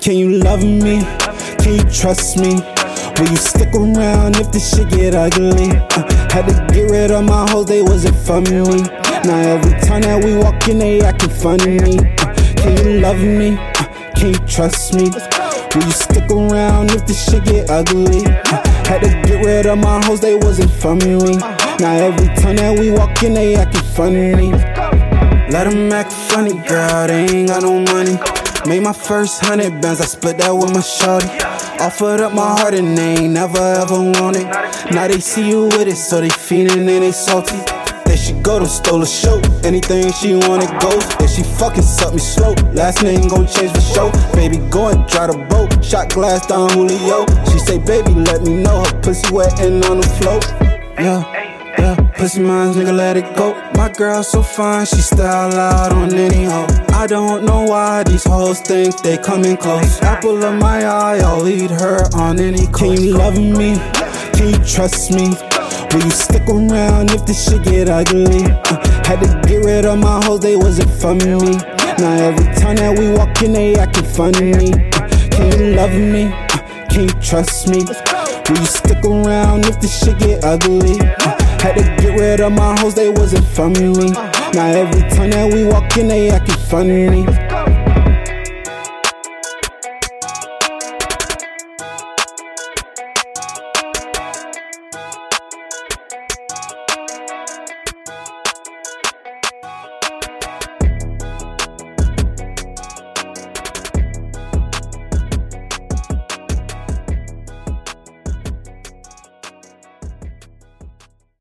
Can you love me? Can you trust me? Will you stick around if this shit get ugly? Uh, had to get rid of my hoes, they wasn't for me. Now every time that we walk in, they acting funny. Uh, can you love me? Uh, can you trust me? Will you stick around if this shit get ugly? Uh, had to get rid of my hoes, they wasn't for me. Now every time that we walk in, they acting funny. Let them act funny, girl, they ain't got no money. Made my first hundred bands, I split that with my shorty. Offered up my heart and they ain't never ever wanted. Now they see you with it, so they feeling and they salty. They should go to stole a show. Anything she wanted goes. If she fucking suck me slow, last name gon' change for show. Baby, go and try the boat. Shot glass Don Julio. She say, baby, let me know her pussy wet and on the float. Yeah. Yeah, pussy mines, nigga, let it go. My girl so fine, she style out on any hoe. I don't know why these hoes think they coming close. Apple of my eye, I'll lead her on any coast. Can you love me? Can you trust me? Will you stick around if this shit get ugly? Uh, had to get rid of my hoes, they wasn't for me. Now every time that we walk in, they acting funny. Uh, can you love me? Uh, can you trust me? Will you stick around if this shit get ugly? Uh, had to get rid of my hoes, they wasn't me. Now every time that we walk in, they acting funny.